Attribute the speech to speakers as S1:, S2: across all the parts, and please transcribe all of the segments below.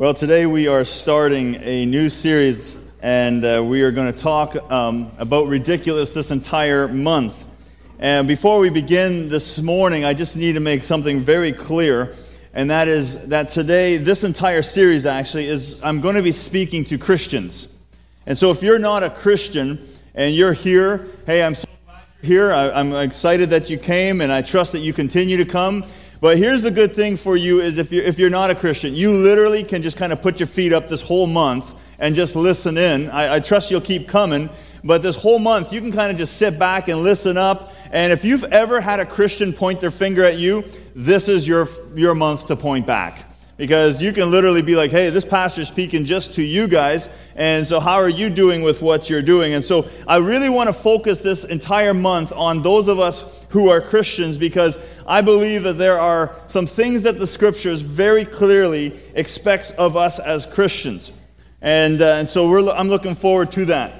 S1: Well, today we are starting a new series, and uh, we are going to talk um, about ridiculous this entire month. And before we begin this morning, I just need to make something very clear, and that is that today, this entire series actually is I'm going to be speaking to Christians. And so if you're not a Christian and you're here, hey, I'm so glad you're here. I, I'm excited that you came, and I trust that you continue to come. But here's the good thing for you is if you're, if you're not a Christian, you literally can just kind of put your feet up this whole month and just listen in. I, I trust you'll keep coming. But this whole month, you can kind of just sit back and listen up. And if you've ever had a Christian point their finger at you, this is your, your month to point back because you can literally be like, hey, this pastor's speaking just to you guys, and so how are you doing with what you're doing? And so I really want to focus this entire month on those of us who are Christians because I believe that there are some things that the scriptures very clearly expects of us as Christians. And, uh, and so I'm looking forward to that.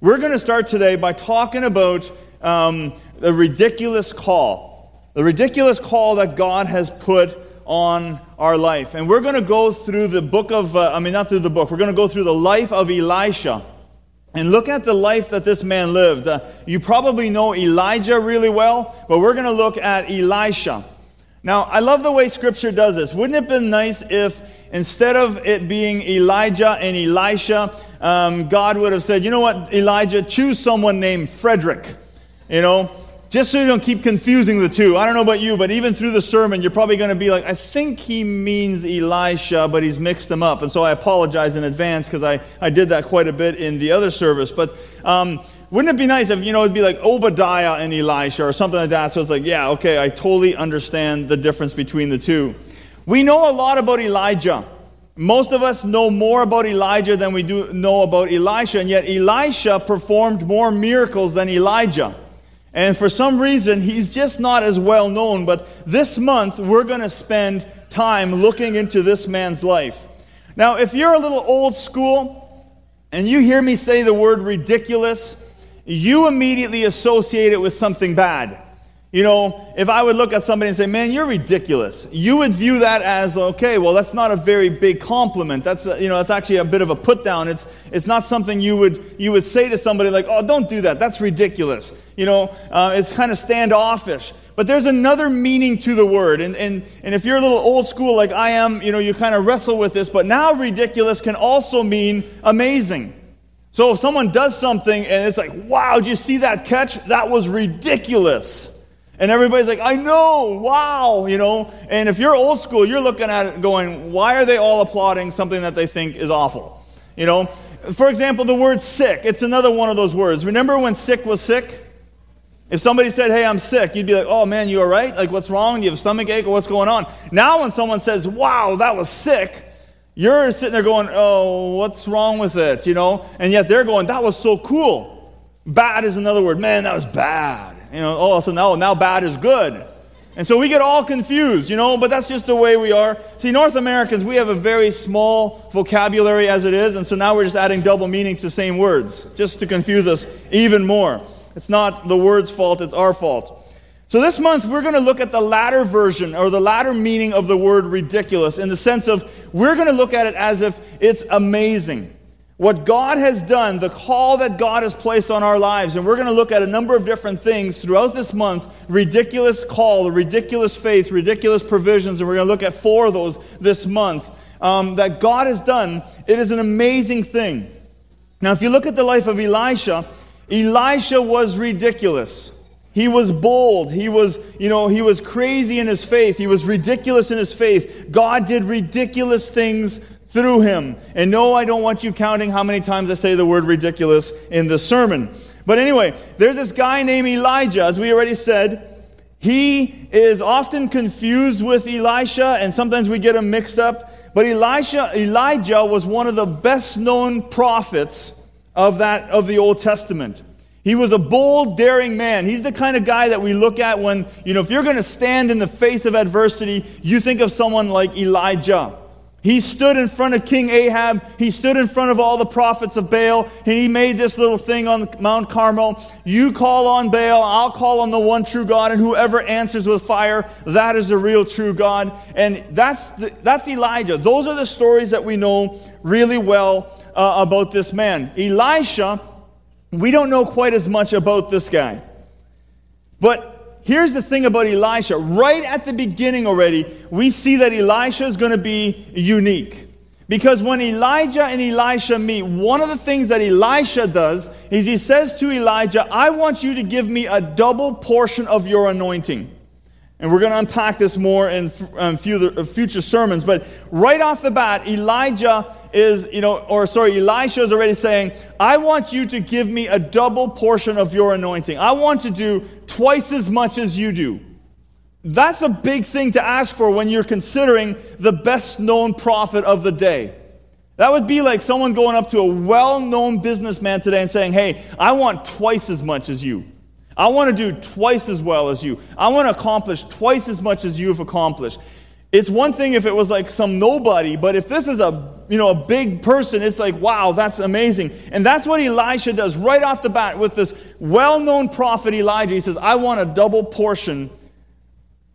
S1: We're going to start today by talking about um, the ridiculous call, the ridiculous call that God has put on our life. And we're going to go through the book of, uh, I mean, not through the book, we're going to go through the life of Elisha. And look at the life that this man lived. Uh, you probably know Elijah really well, but we're going to look at Elisha. Now, I love the way Scripture does this. Wouldn't it have been nice if instead of it being Elijah and Elisha, um, God would have said, you know what, Elijah, choose someone named Frederick. You know, just so you don't keep confusing the two. I don't know about you, but even through the sermon, you're probably going to be like, I think he means Elisha, but he's mixed them up. And so I apologize in advance because I, I did that quite a bit in the other service. But um, wouldn't it be nice if, you know, it'd be like Obadiah and Elisha or something like that? So it's like, yeah, okay, I totally understand the difference between the two. We know a lot about Elijah. Most of us know more about Elijah than we do know about Elisha, and yet Elisha performed more miracles than Elijah. And for some reason, he's just not as well known. But this month, we're going to spend time looking into this man's life. Now, if you're a little old school and you hear me say the word ridiculous, you immediately associate it with something bad. You know, if I would look at somebody and say, man, you're ridiculous, you would view that as, okay, well, that's not a very big compliment. That's, you know, that's actually a bit of a put down. It's, it's not something you would, you would say to somebody like, oh, don't do that. That's ridiculous. You know, uh, it's kind of standoffish. But there's another meaning to the word. And, and, and if you're a little old school like I am, you know, you kind of wrestle with this. But now ridiculous can also mean amazing. So if someone does something and it's like, wow, did you see that catch? That was ridiculous. And everybody's like, I know, wow, you know. And if you're old school, you're looking at it going, why are they all applauding something that they think is awful? You know, for example, the word sick, it's another one of those words. Remember when sick was sick? If somebody said, hey, I'm sick, you'd be like, oh man, you all right? Like, what's wrong? Do you have a stomach ache or what's going on? Now, when someone says, wow, that was sick, you're sitting there going, oh, what's wrong with it? You know? And yet they're going, that was so cool. Bad is another word. Man, that was bad. You know, oh, so now, now bad is good. And so we get all confused, you know, but that's just the way we are. See, North Americans, we have a very small vocabulary as it is, and so now we're just adding double meaning to same words, just to confuse us even more. It's not the word's fault, it's our fault. So this month, we're going to look at the latter version or the latter meaning of the word ridiculous in the sense of we're going to look at it as if it's amazing what God has done, the call that God has placed on our lives. And we're going to look at a number of different things throughout this month ridiculous call, ridiculous faith, ridiculous provisions. And we're going to look at four of those this month um, that God has done. It is an amazing thing. Now, if you look at the life of Elisha, Elisha was ridiculous. He was bold. He was, you know, he was crazy in his faith. He was ridiculous in his faith. God did ridiculous things through him. And no, I don't want you counting how many times I say the word ridiculous in this sermon. But anyway, there's this guy named Elijah, as we already said. He is often confused with Elisha, and sometimes we get him mixed up. But Elisha, Elijah was one of the best known prophets of, that, of the Old Testament. He was a bold, daring man. He's the kind of guy that we look at when, you know, if you're going to stand in the face of adversity, you think of someone like Elijah. He stood in front of King Ahab. He stood in front of all the prophets of Baal, and he made this little thing on Mount Carmel. You call on Baal, I'll call on the one true God, and whoever answers with fire, that is the real true God. And that's, the, that's Elijah. Those are the stories that we know really well uh, about this man. Elisha, we don't know quite as much about this guy. But here's the thing about Elisha. Right at the beginning already, we see that Elisha is going to be unique. Because when Elijah and Elisha meet, one of the things that Elisha does is he says to Elijah, I want you to give me a double portion of your anointing. And we're going to unpack this more in future sermons. But right off the bat, Elijah is, you know, or sorry, Elisha is already saying, I want you to give me a double portion of your anointing. I want to do twice as much as you do. That's a big thing to ask for when you're considering the best known prophet of the day. That would be like someone going up to a well known businessman today and saying, Hey, I want twice as much as you. I want to do twice as well as you. I want to accomplish twice as much as you have accomplished. It's one thing if it was like some nobody, but if this is a you know a big person, it's like wow, that's amazing. And that's what Elisha does right off the bat with this well-known prophet Elijah. He says, "I want a double portion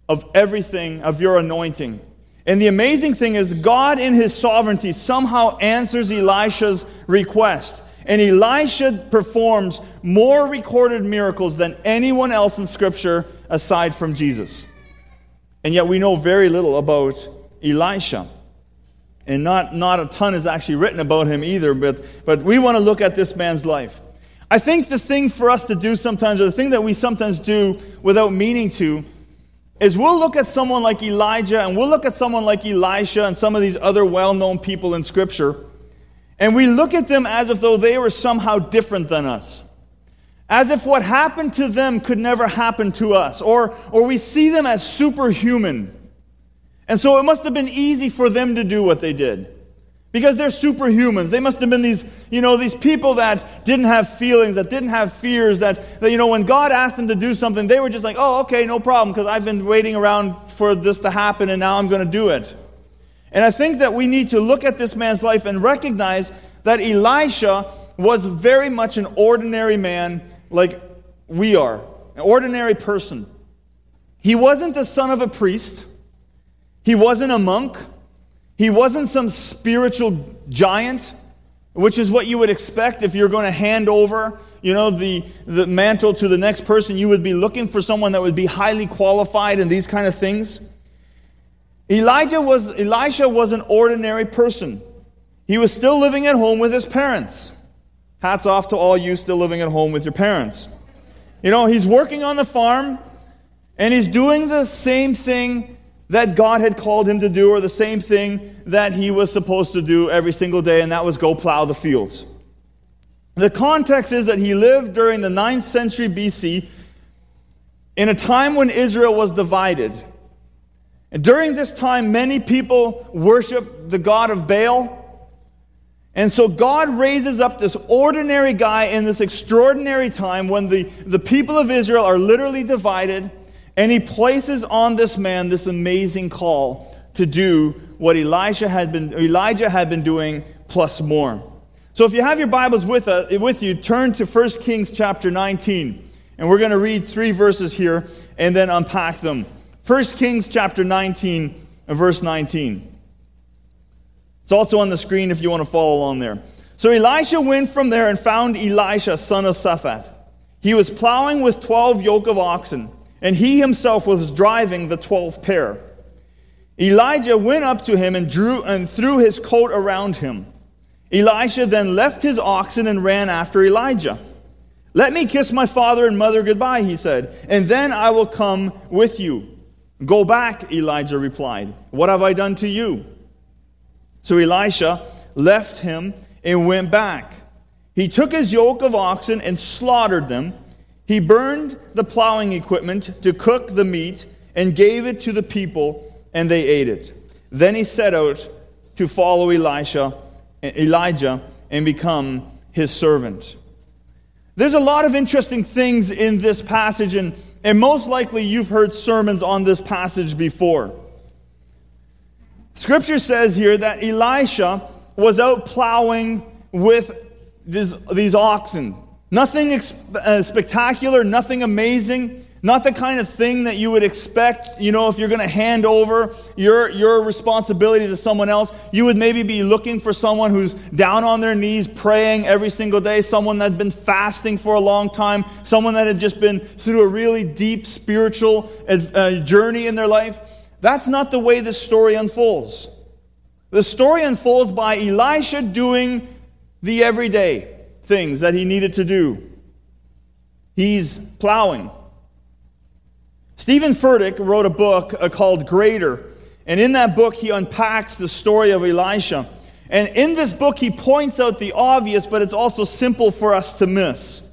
S1: of everything of your anointing." And the amazing thing is God in his sovereignty somehow answers Elisha's request. And Elisha performs more recorded miracles than anyone else in scripture aside from Jesus. And yet we know very little about Elisha. And not, not a ton is actually written about him either, but, but we want to look at this man's life. I think the thing for us to do sometimes, or the thing that we sometimes do without meaning to, is we'll look at someone like Elijah and we'll look at someone like Elisha and some of these other well known people in Scripture, and we look at them as if though they were somehow different than us as if what happened to them could never happen to us, or, or we see them as superhuman. And so it must have been easy for them to do what they did. Because they're superhumans. They must have been these, you know, these people that didn't have feelings, that didn't have fears, that, that, you know, when God asked them to do something, they were just like, oh, okay, no problem, because I've been waiting around for this to happen and now I'm going to do it. And I think that we need to look at this man's life and recognize that Elisha was very much an ordinary man like we are, an ordinary person. He wasn't the son of a priest, he wasn't a monk, he wasn't some spiritual giant, which is what you would expect if you're going to hand over you know the, the mantle to the next person. You would be looking for someone that would be highly qualified in these kind of things. Elijah was elisha was an ordinary person. He was still living at home with his parents. Hats off to all you still living at home with your parents. You know, he's working on the farm and he's doing the same thing that God had called him to do, or the same thing that he was supposed to do every single day, and that was go plow the fields. The context is that he lived during the 9th century BC in a time when Israel was divided. And during this time, many people worshiped the God of Baal and so God raises up this ordinary guy in this extraordinary time when the, the people of Israel are literally divided, and he places on this man this amazing call to do what Elijah had been, Elijah had been doing plus more. So if you have your Bibles with, uh, with you, turn to 1 Kings chapter 19. And we're going to read three verses here and then unpack them. 1 Kings chapter 19 verse 19. It's also on the screen if you want to follow along there. So Elisha went from there and found Elisha, son of Shaphat. He was plowing with 12 yoke of oxen, and he himself was driving the 12th pair. Elijah went up to him and drew and threw his coat around him. Elisha then left his oxen and ran after Elijah. Let me kiss my father and mother goodbye, he said, and then I will come with you. Go back, Elijah replied. What have I done to you? So Elisha left him and went back. He took his yoke of oxen and slaughtered them. He burned the plowing equipment to cook the meat and gave it to the people, and they ate it. Then he set out to follow Elisha, Elijah and become his servant. There's a lot of interesting things in this passage, and, and most likely you've heard sermons on this passage before. Scripture says here that Elisha was out plowing with this, these oxen. Nothing ex- uh, spectacular, nothing amazing. Not the kind of thing that you would expect, you know, if you're going to hand over your, your responsibilities to someone else. You would maybe be looking for someone who's down on their knees praying every single day, someone that had been fasting for a long time, someone that had just been through a really deep spiritual uh, journey in their life. That's not the way this story unfolds. The story unfolds by Elisha doing the everyday things that he needed to do. He's plowing. Steven Furtick wrote a book uh, called Greater, and in that book, he unpacks the story of Elisha. And in this book, he points out the obvious, but it's also simple for us to miss.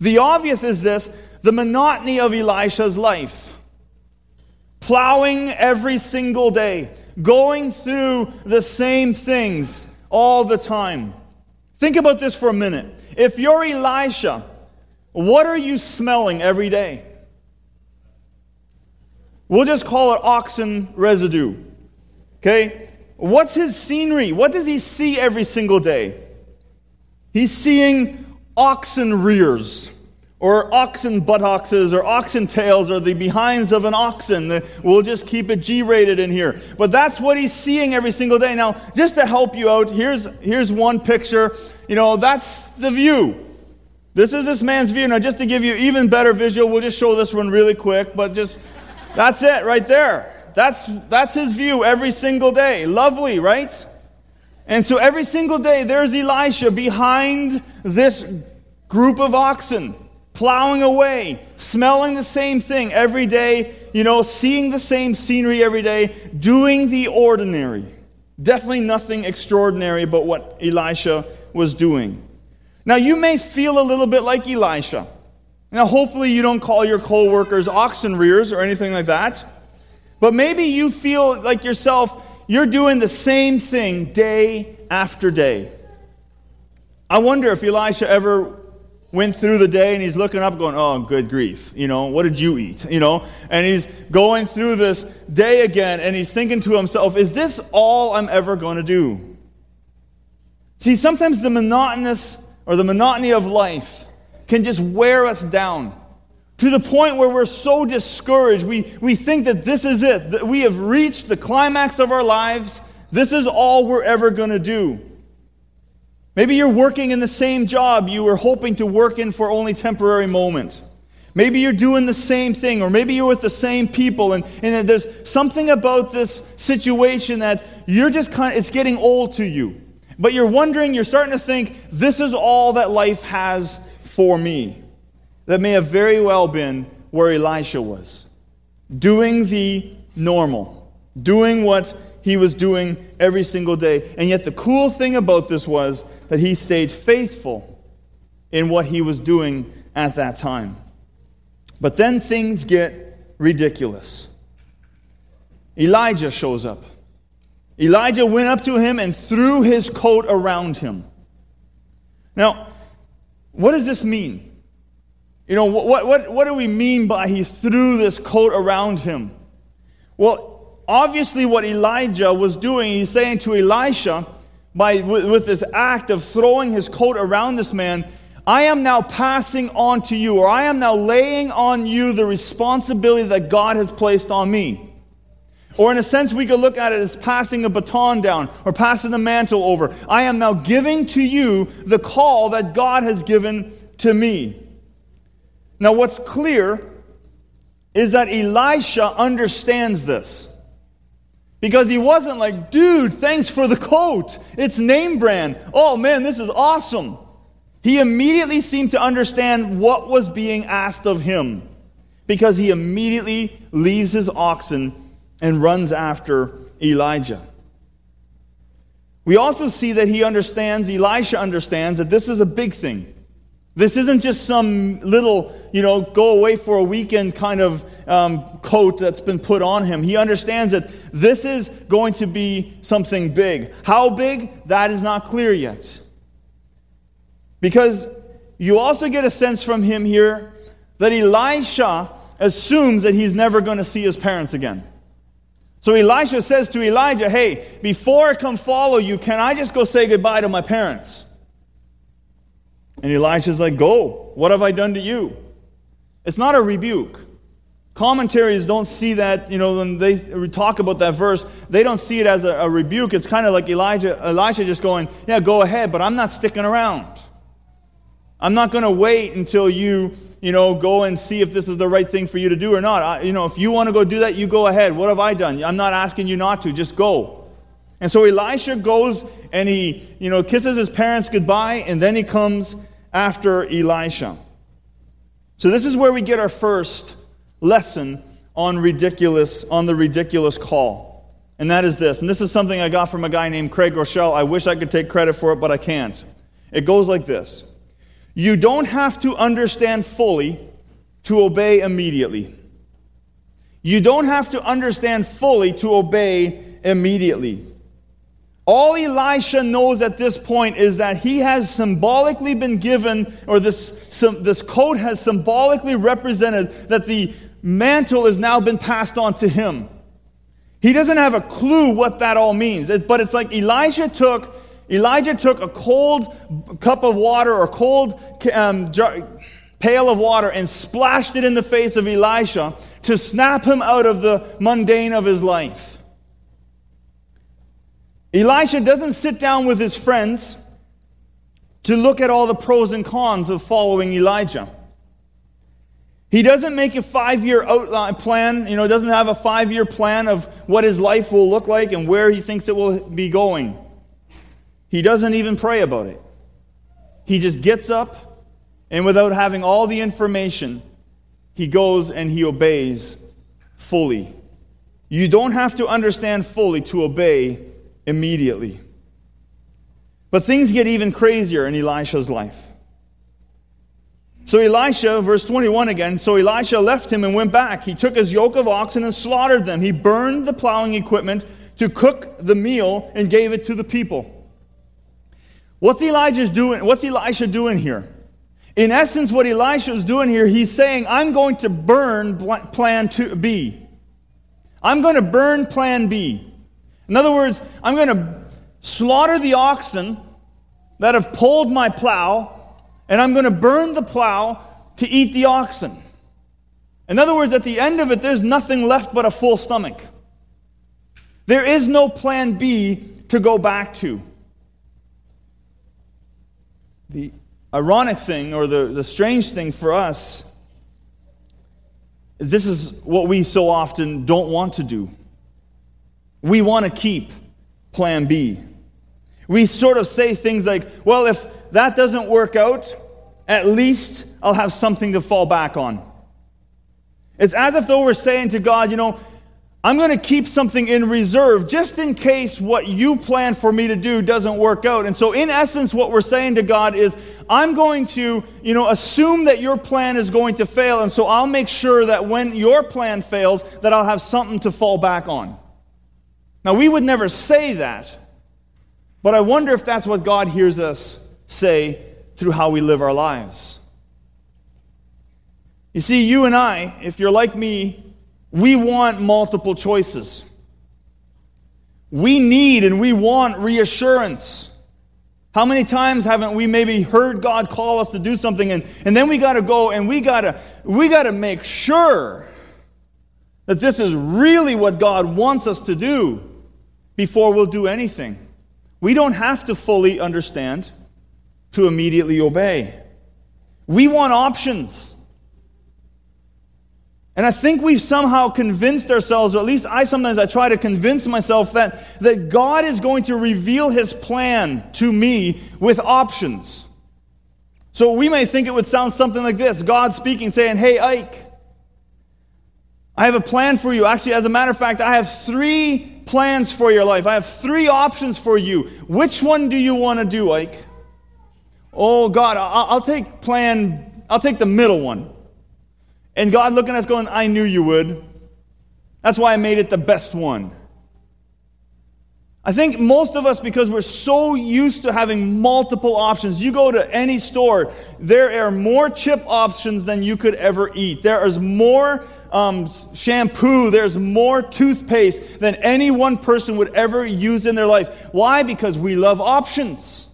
S1: The obvious is this the monotony of Elisha's life. Plowing every single day, going through the same things all the time. Think about this for a minute. If you're Elisha, what are you smelling every day? We'll just call it oxen residue. Okay? What's his scenery? What does he see every single day? He's seeing oxen rears, or oxen buttocks, or oxen tails, or the behinds of an oxen. We'll just keep it G rated in here. But that's what he's seeing every single day. Now, just to help you out, here's, here's one picture. You know, that's the view. This is this man's view. Now, just to give you even better visual, we'll just show this one really quick, but just that's it right there. That's, that's his view every single day. Lovely, right? And so every single day, there's Elisha behind this group of oxen, plowing away, smelling the same thing every day, you know, seeing the same scenery every day, doing the ordinary. Definitely nothing extraordinary about what Elisha was doing. Now, you may feel a little bit like Elisha. Now, hopefully, you don't call your co workers oxen rears or anything like that. But maybe you feel like yourself, you're doing the same thing day after day. I wonder if Elisha ever went through the day and he's looking up going, oh, good grief. You know, what did you eat? You know, and he's going through this day again and he's thinking to himself, is this all I'm ever going to do? See, sometimes the monotonous or the monotony of life can just wear us down to the point where we're so discouraged. We, we think that this is it, that we have reached the climax of our lives. This is all we're ever going to do. Maybe you're working in the same job you were hoping to work in for only temporary moment. Maybe you're doing the same thing, or maybe you're with the same people, and, and there's something about this situation that you're just kind of, it's getting old to you. But you're wondering, you're starting to think, this is all that life has for me. That may have very well been where Elisha was. Doing the normal, doing what he was doing every single day. And yet, the cool thing about this was that he stayed faithful in what he was doing at that time. But then things get ridiculous. Elijah shows up. Elijah went up to him and threw his coat around him. Now, what does this mean? You know, what, what, what do we mean by he threw this coat around him? Well, obviously, what Elijah was doing, he's saying to Elisha, by, with, with this act of throwing his coat around this man, I am now passing on to you, or I am now laying on you the responsibility that God has placed on me. Or, in a sense, we could look at it as passing a baton down or passing the mantle over. I am now giving to you the call that God has given to me. Now, what's clear is that Elisha understands this. Because he wasn't like, dude, thanks for the coat. It's name brand. Oh man, this is awesome. He immediately seemed to understand what was being asked of him because he immediately leaves his oxen and runs after Elijah. We also see that he understands, Elisha understands, that this is a big thing. This isn't just some little, you know, go away for a weekend kind of um, coat that's been put on him. He understands that this is going to be something big. How big? That is not clear yet. Because you also get a sense from him here that Elisha assumes that he's never going to see his parents again. So Elisha says to Elijah, Hey, before I come follow you, can I just go say goodbye to my parents? And Elisha's like, Go. What have I done to you? It's not a rebuke. Commentaries don't see that, you know, when they talk about that verse, they don't see it as a, a rebuke. It's kind of like Elijah, Elisha just going, Yeah, go ahead, but I'm not sticking around. I'm not going to wait until you you know, go and see if this is the right thing for you to do or not. I, you know, if you want to go do that, you go ahead. What have I done? I'm not asking you not to. Just go. And so Elisha goes and he, you know, kisses his parents goodbye, and then he comes after Elisha. So this is where we get our first lesson on ridiculous, on the ridiculous call. And that is this. And this is something I got from a guy named Craig Groeschel. I wish I could take credit for it, but I can't. It goes like this. You don't have to understand fully to obey immediately. You don't have to understand fully to obey immediately. All Elisha knows at this point is that he has symbolically been given, or this, some, this coat has symbolically represented that the mantle has now been passed on to him. He doesn't have a clue what that all means, but it's like Elisha took Elijah took a cold cup of water or cold um, jar, pail of water and splashed it in the face of Elisha to snap him out of the mundane of his life. Elisha doesn't sit down with his friends to look at all the pros and cons of following Elijah. He doesn't make a five year outline plan, you know, doesn't have a five year plan of what his life will look like and where he thinks it will be going. He doesn't even pray about it. He just gets up, and without having all the information, he goes and he obeys fully. You don't have to understand fully to obey immediately. But things get even crazier in Elisha's life. So Elisha, verse 21 again, so Elisha left him and went back. He took his yoke of oxen and slaughtered them. He burned the plowing equipment to cook the meal and gave it to the people. What's Elijah doing? What's Elisha doing here? In essence, what Elisha is doing here, he's saying, I'm going to burn plan B. I'm going to burn plan B. In other words, I'm going to slaughter the oxen that have pulled my plow, and I'm going to burn the plow to eat the oxen. In other words, at the end of it, there's nothing left but a full stomach. There is no plan B to go back to. The ironic thing, or the, the strange thing for us, is this is what we so often don't want to do. We want to keep plan B. We sort of say things like, well, if that doesn't work out, at least I'll have something to fall back on. It's as if though we're saying to God, you know, I'm going to keep something in reserve just in case what you plan for me to do doesn't work out. And so, in essence, what we're saying to God is, I'm going to, you know, assume that your plan is going to fail. And so I'll make sure that when your plan fails, that I'll have something to fall back on. Now, we would never say that, but I wonder if that's what God hears us say through how we live our lives. You see, you and I, if you're like me, we want multiple choices. We need and we want reassurance. How many times haven't we maybe heard God call us to do something and, and then we got to go and we got to we got to make sure that this is really what God wants us to do before we'll do anything. We don't have to fully understand to immediately obey. We want options. And I think we've somehow convinced ourselves, or at least I sometimes I try to convince myself that, that God is going to reveal his plan to me with options. So we may think it would sound something like this God speaking, saying, Hey, Ike, I have a plan for you. Actually, as a matter of fact, I have three plans for your life. I have three options for you. Which one do you want to do, Ike? Oh, God, I'll take plan, I'll take the middle one. And God looking at us going, I knew you would. That's why I made it the best one. I think most of us, because we're so used to having multiple options, you go to any store, there are more chip options than you could ever eat. There is more um, shampoo, there's more toothpaste than any one person would ever use in their life. Why? Because we love options.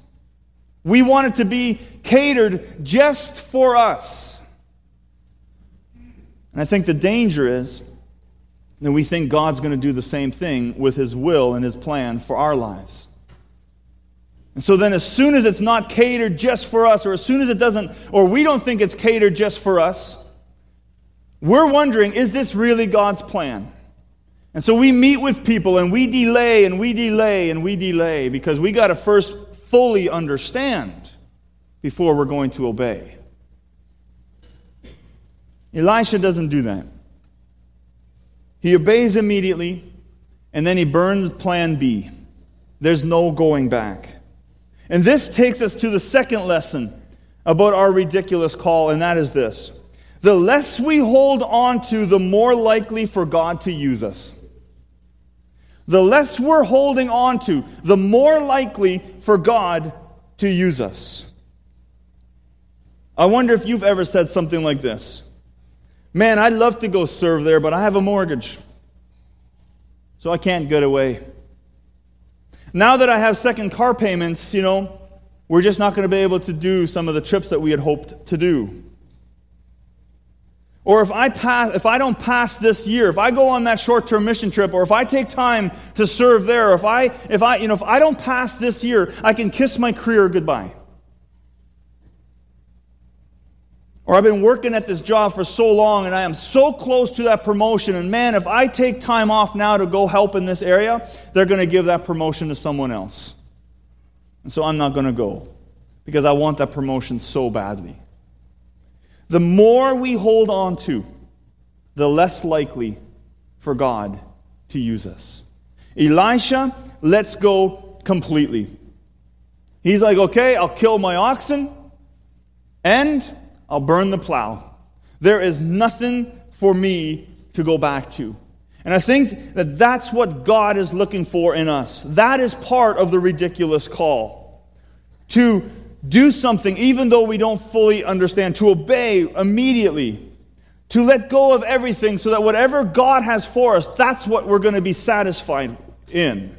S1: We want it to be catered just for us. And I think the danger is that we think God's going to do the same thing with His will and His plan for our lives. And so then, as soon as it's not catered just for us, or as soon as it doesn't, or we don't think it's catered just for us, we're wondering, is this really God's plan? And so we meet with people and we delay and we delay and we delay because we got to first fully understand before we're going to obey. Elisha doesn't do that. He obeys immediately and then he burns plan B. There's no going back. And this takes us to the second lesson about our ridiculous call, and that is this the less we hold on to, the more likely for God to use us. The less we're holding on to, the more likely for God to use us. I wonder if you've ever said something like this Man, I'd love to go serve there, but I have a mortgage, so I can't get away. Now that I have second car payments, you know, we're just not going to be able to do some of the trips that we had hoped to do. Or if I, pass, if I don't pass this year, if I go on that short term mission trip, or if I take time to serve there, or if I, if, I, you know, if I don't pass this year, I can kiss my career goodbye. Or I've been working at this job for so long and I am so close to that promotion. And man, if I take time off now to go help in this area, they're going to give that promotion to someone else. And so I'm not going to go because I want that promotion so badly. The more we hold on to, the less likely for God to use us. Elisha lets go completely. He's like, okay, I'll kill my oxen and I'll burn the plow. There is nothing for me to go back to. And I think that that's what God is looking for in us. That is part of the ridiculous call. To do something even though we don't fully understand, to obey immediately, to let go of everything so that whatever God has for us, that's what we're going to be satisfied in.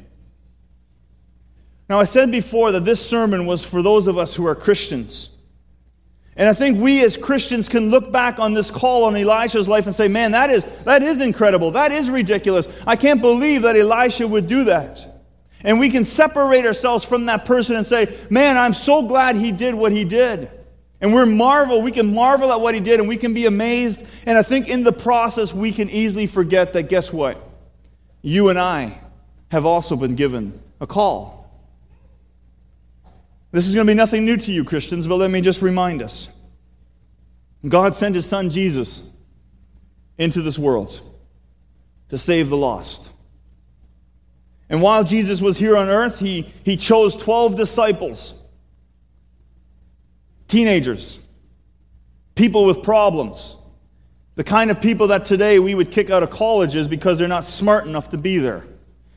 S1: Now, I said before that this sermon was for those of us who are Christians. And I think we as Christians can look back on this call on Elisha's life and say, man, that is, that is incredible. That is ridiculous. I can't believe that Elisha would do that. And we can separate ourselves from that person and say, man, I'm so glad he did what he did. And we're marvel. We can marvel at what he did and we can be amazed. And I think in the process, we can easily forget that guess what? You and I have also been given a call. This is going to be nothing new to you, Christians, but let me just remind us. God sent his son Jesus into this world to save the lost. And while Jesus was here on earth, he, he chose 12 disciples, teenagers, people with problems, the kind of people that today we would kick out of colleges because they're not smart enough to be there.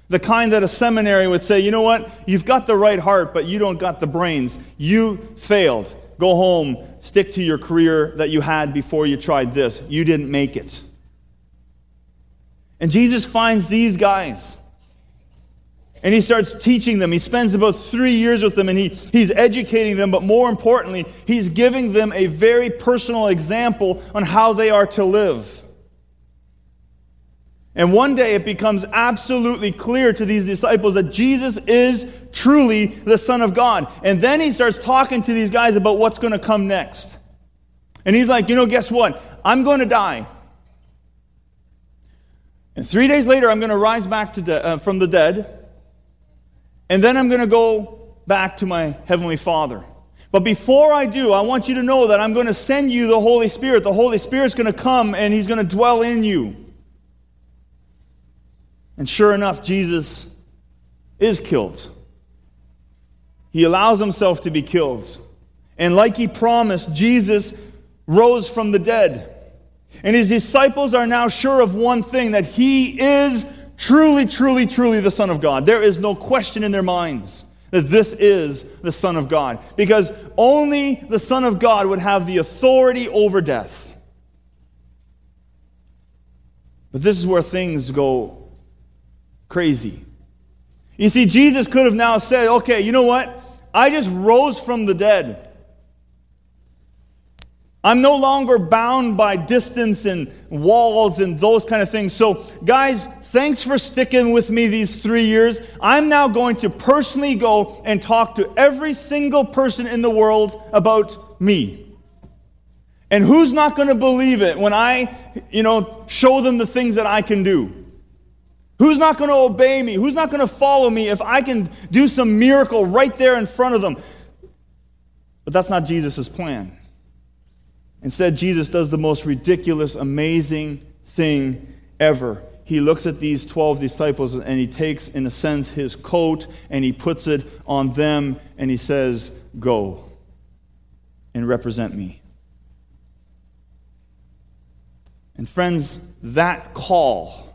S1: The kind that a seminary would say, you know what, you've got the right heart, but you don't got the brains. You failed. Go home, stick to your career that you had before you tried this. You didn't make it. And Jesus finds these guys. And he starts teaching them. He spends about three years with them and he, he's educating them, but more importantly, he's giving them a very personal example on how they are to live. And one day it becomes absolutely clear to these disciples that Jesus is truly the Son of God. And then he starts talking to these guys about what's going to come next. And he's like, you know, guess what? I'm going to die. And three days later, I'm going to rise back de- uh, from the dead. And then I'm going to go back to my Heavenly Father. But before I do, I want you to know that I'm going to send you the Holy Spirit. The Holy Spirit's going to come and He's going to dwell in you. And sure enough, Jesus is killed. He allows himself to be killed. And like he promised, Jesus rose from the dead. And his disciples are now sure of one thing that he is truly, truly, truly the Son of God. There is no question in their minds that this is the Son of God. Because only the Son of God would have the authority over death. But this is where things go crazy. You see, Jesus could have now said, okay, you know what? I just rose from the dead. I'm no longer bound by distance and walls and those kind of things. So, guys, thanks for sticking with me these three years. I'm now going to personally go and talk to every single person in the world about me. And who's not going to believe it when I, you know, show them the things that I can do? Who's not going to obey me? Who's not going to follow me if I can do some miracle right there in front of them? But that's not Jesus' plan. Instead, Jesus does the most ridiculous, amazing thing ever. He looks at these 12 disciples and he takes, in a sense, his coat and he puts it on them and he says, Go and represent me. And friends, that call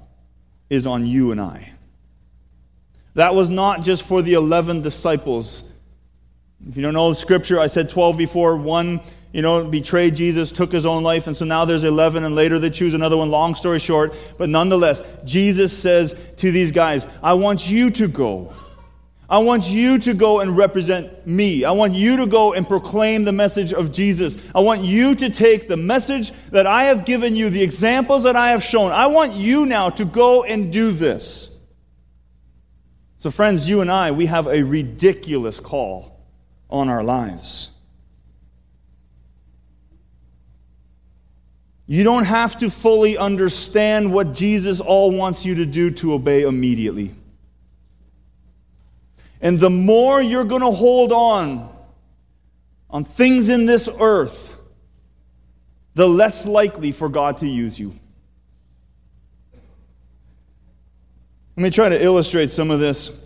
S1: is on you and I. That was not just for the 11 disciples. If you don't know scripture, I said 12 before. One, you know, betrayed Jesus, took his own life, and so now there's 11, and later they choose another one. Long story short, but nonetheless, Jesus says to these guys, I want you to go. I want you to go and represent me. I want you to go and proclaim the message of Jesus. I want you to take the message that I have given you, the examples that I have shown. I want you now to go and do this. So, friends, you and I, we have a ridiculous call on our lives. You don't have to fully understand what Jesus all wants you to do to obey immediately. And the more you're going to hold on on things in this earth, the less likely for God to use you. Let me try to illustrate some of this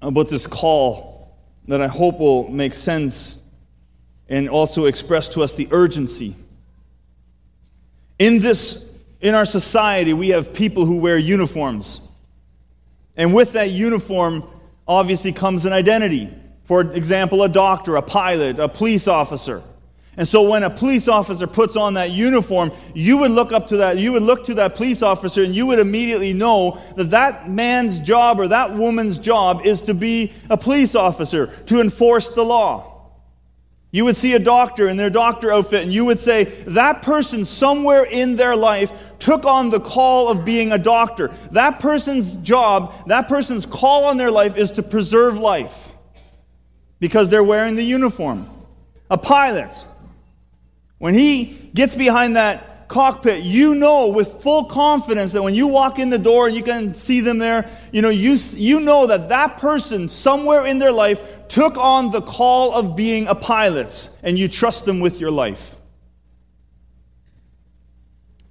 S1: about this call that I hope will make sense and also express to us the urgency. In this in our society, we have people who wear uniforms. And with that uniform, obviously comes an identity. For example, a doctor, a pilot, a police officer. And so when a police officer puts on that uniform, you would look up to that, you would look to that police officer and you would immediately know that that man's job or that woman's job is to be a police officer, to enforce the law. You would see a doctor in their doctor outfit, and you would say, That person somewhere in their life took on the call of being a doctor. That person's job, that person's call on their life is to preserve life because they're wearing the uniform. A pilot, when he gets behind that cockpit, you know with full confidence that when you walk in the door and you can see them there, you know, you, you know that that person somewhere in their life took on the call of being a pilot and you trust them with your life.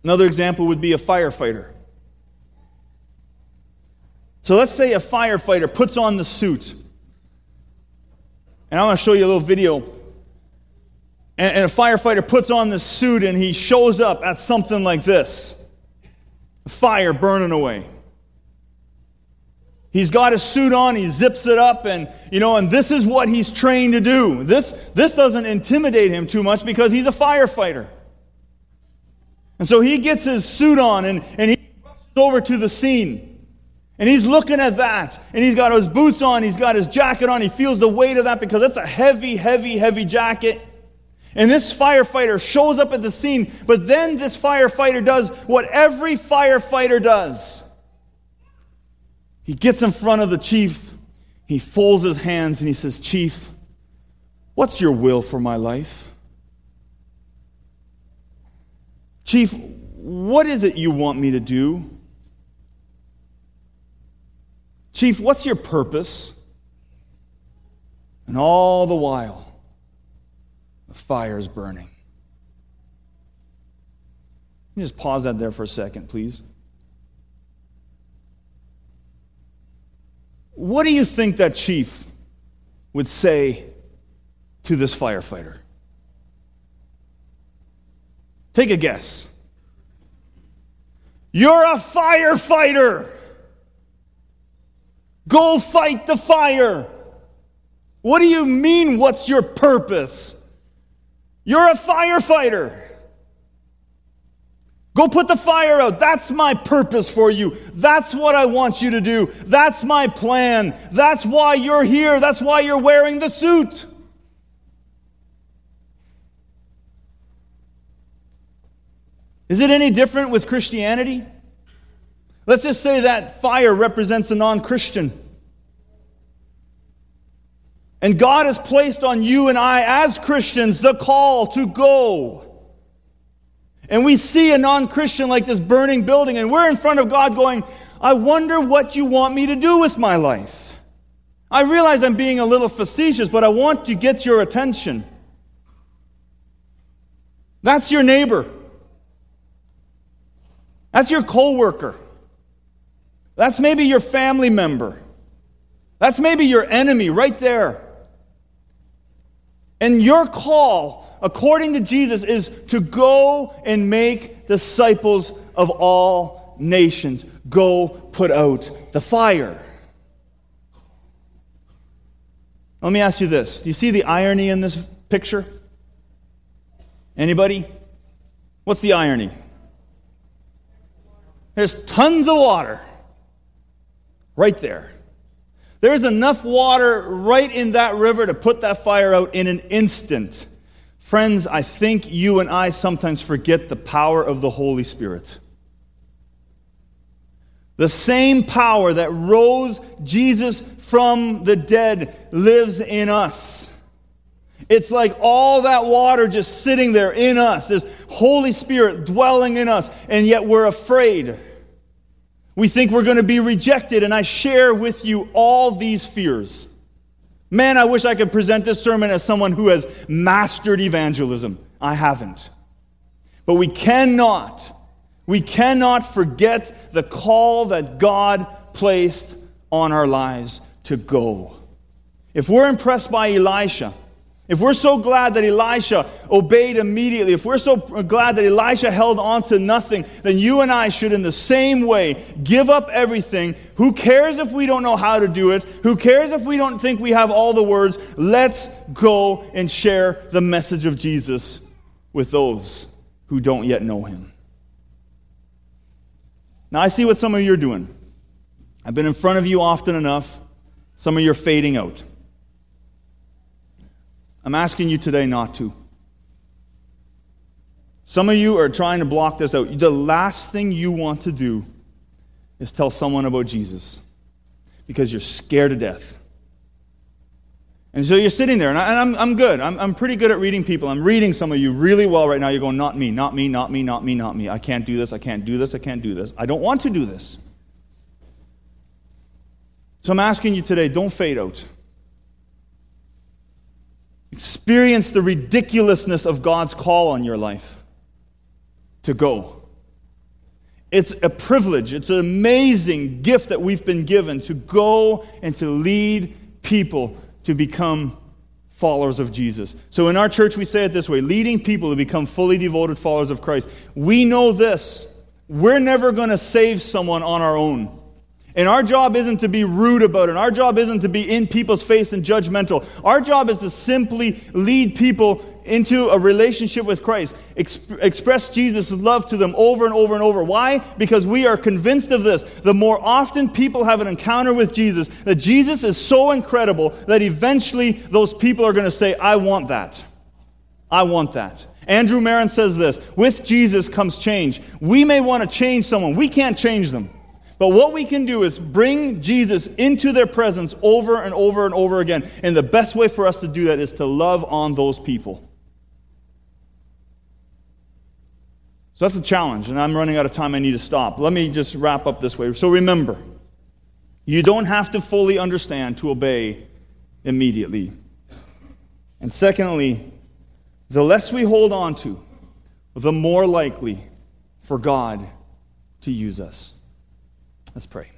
S1: Another example would be a firefighter. So let's say a firefighter puts on the suit. And I'm going to show you a little video. And, and a firefighter puts on this suit and he shows up at something like this fire burning away. He's got his suit on, he zips it up, and you know, and this is what he's trained to do. This, this doesn't intimidate him too much because he's a firefighter. And so he gets his suit on and, and he rushes over to the scene. And he's looking at that. And he's got his boots on, he's got his jacket on, he feels the weight of that because it's a heavy, heavy, heavy jacket. And this firefighter shows up at the scene, but then this firefighter does what every firefighter does. He gets in front of the chief, he folds his hands, and he says, Chief, what's your will for my life? Chief, what is it you want me to do? Chief, what's your purpose? And all the while, the fire is burning. Let me just pause that there for a second, please. What do you think that chief would say to this firefighter? Take a guess. You're a firefighter. Go fight the fire. What do you mean, what's your purpose? You're a firefighter. Go put the fire out. That's my purpose for you. That's what I want you to do. That's my plan. That's why you're here. That's why you're wearing the suit. Is it any different with Christianity? Let's just say that fire represents a non Christian. And God has placed on you and I, as Christians, the call to go. And we see a non Christian like this burning building, and we're in front of God going, I wonder what you want me to do with my life. I realize I'm being a little facetious, but I want to get your attention. That's your neighbor. That's your coworker. That's maybe your family member. That's maybe your enemy right there. And your call, according to Jesus, is to go and make disciples of all nations. Go put out the fire. Let me ask you this. Do you see the irony in this picture? Anybody? What's the irony? There's tons of water right there. There's enough water right in that river to put that fire out in an instant. Friends, I think you and I sometimes forget the power of the Holy Spirit. The same power that rose Jesus from the dead lives in us. It's like all that water just sitting there in us, this Holy Spirit dwelling in us, and yet we're afraid. We think we're going to be rejected, and I share with you all these fears. Man, I wish I could present this sermon as someone who has mastered evangelism. I haven't. But we cannot, we cannot forget the call that God placed on our lives to go. If we're impressed by Elisha, if we're so glad that Elisha obeyed immediately, if we're so glad that Elisha held on to nothing, then you and I should, in the same way, give up everything. Who cares if we don't know how to do it? Who cares if we don't think we have all the words? Let's go and share the message of Jesus with those who don't yet know him. Now, I see what some of you are doing. I've been in front of you often enough. Some of you are fading out. I'm asking you today not to. Some of you are trying to block this out. The last thing you want to do is tell someone about Jesus because you're scared to death. And so you're sitting there, and, I, am I'm, I'm good. I'm, I'm pretty good at reading people. I'm reading some of you really well right now. You're going, not me, not me, not me, not me, not me. I can't do this, I can't do this, I can't do this. I don't want to do this. So I'm asking you today don't fade out. Experience the ridiculousness of God's call on your life to go. It's a privilege, it's an amazing gift that we've been given to go and to lead people to become followers of Jesus. So in our church, we say it this way leading people to become fully devoted followers of Christ. We know this we're never going to save someone on our own. And our job isn't to be rude about it. Our job isn't to be in people's face and judgmental. Our job is to simply lead people into a relationship with Christ. Exp- express Jesus' love to them over and over and over. Why? Because we are convinced of this. The more often people have an encounter with Jesus, that Jesus is so incredible that eventually those people are going to say, I want that. I want that. Andrew Marin says this With Jesus comes change. We may want to change someone, we can't change them. But what we can do is bring Jesus into their presence over and over and over again. And the best way for us to do that is to love on those people. So that's a challenge, and I'm running out of time. I need to stop. Let me just wrap up this way. So remember, you don't have to fully understand to obey immediately. And secondly, the less we hold on to, the more likely for God to use us. Let's pray.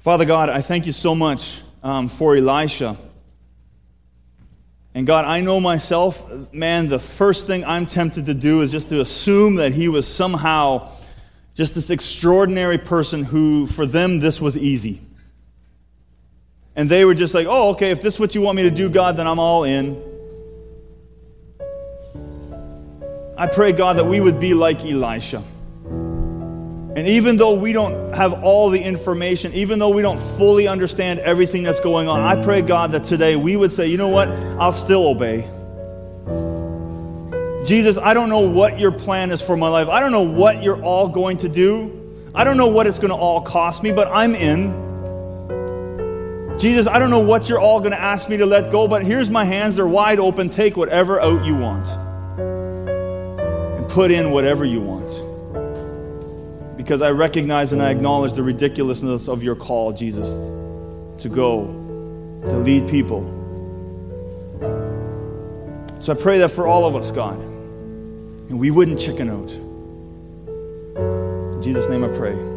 S1: Father God, I thank you so much um, for Elisha. And God, I know myself, man, the first thing I'm tempted to do is just to assume that he was somehow just this extraordinary person who, for them, this was easy. And they were just like, oh, okay, if this is what you want me to do, God, then I'm all in. I pray, God, that we would be like Elisha. And even though we don't have all the information, even though we don't fully understand everything that's going on, I pray, God, that today we would say, you know what? I'll still obey. Jesus, I don't know what your plan is for my life. I don't know what you're all going to do. I don't know what it's going to all cost me, but I'm in. Jesus, I don't know what you're all going to ask me to let go, but here's my hands. They're wide open. Take whatever out you want and put in whatever you want because I recognize and I acknowledge the ridiculousness of your call, Jesus, to go, to lead people. So I pray that for all of us, God, and we wouldn't chicken out. In Jesus' name I pray.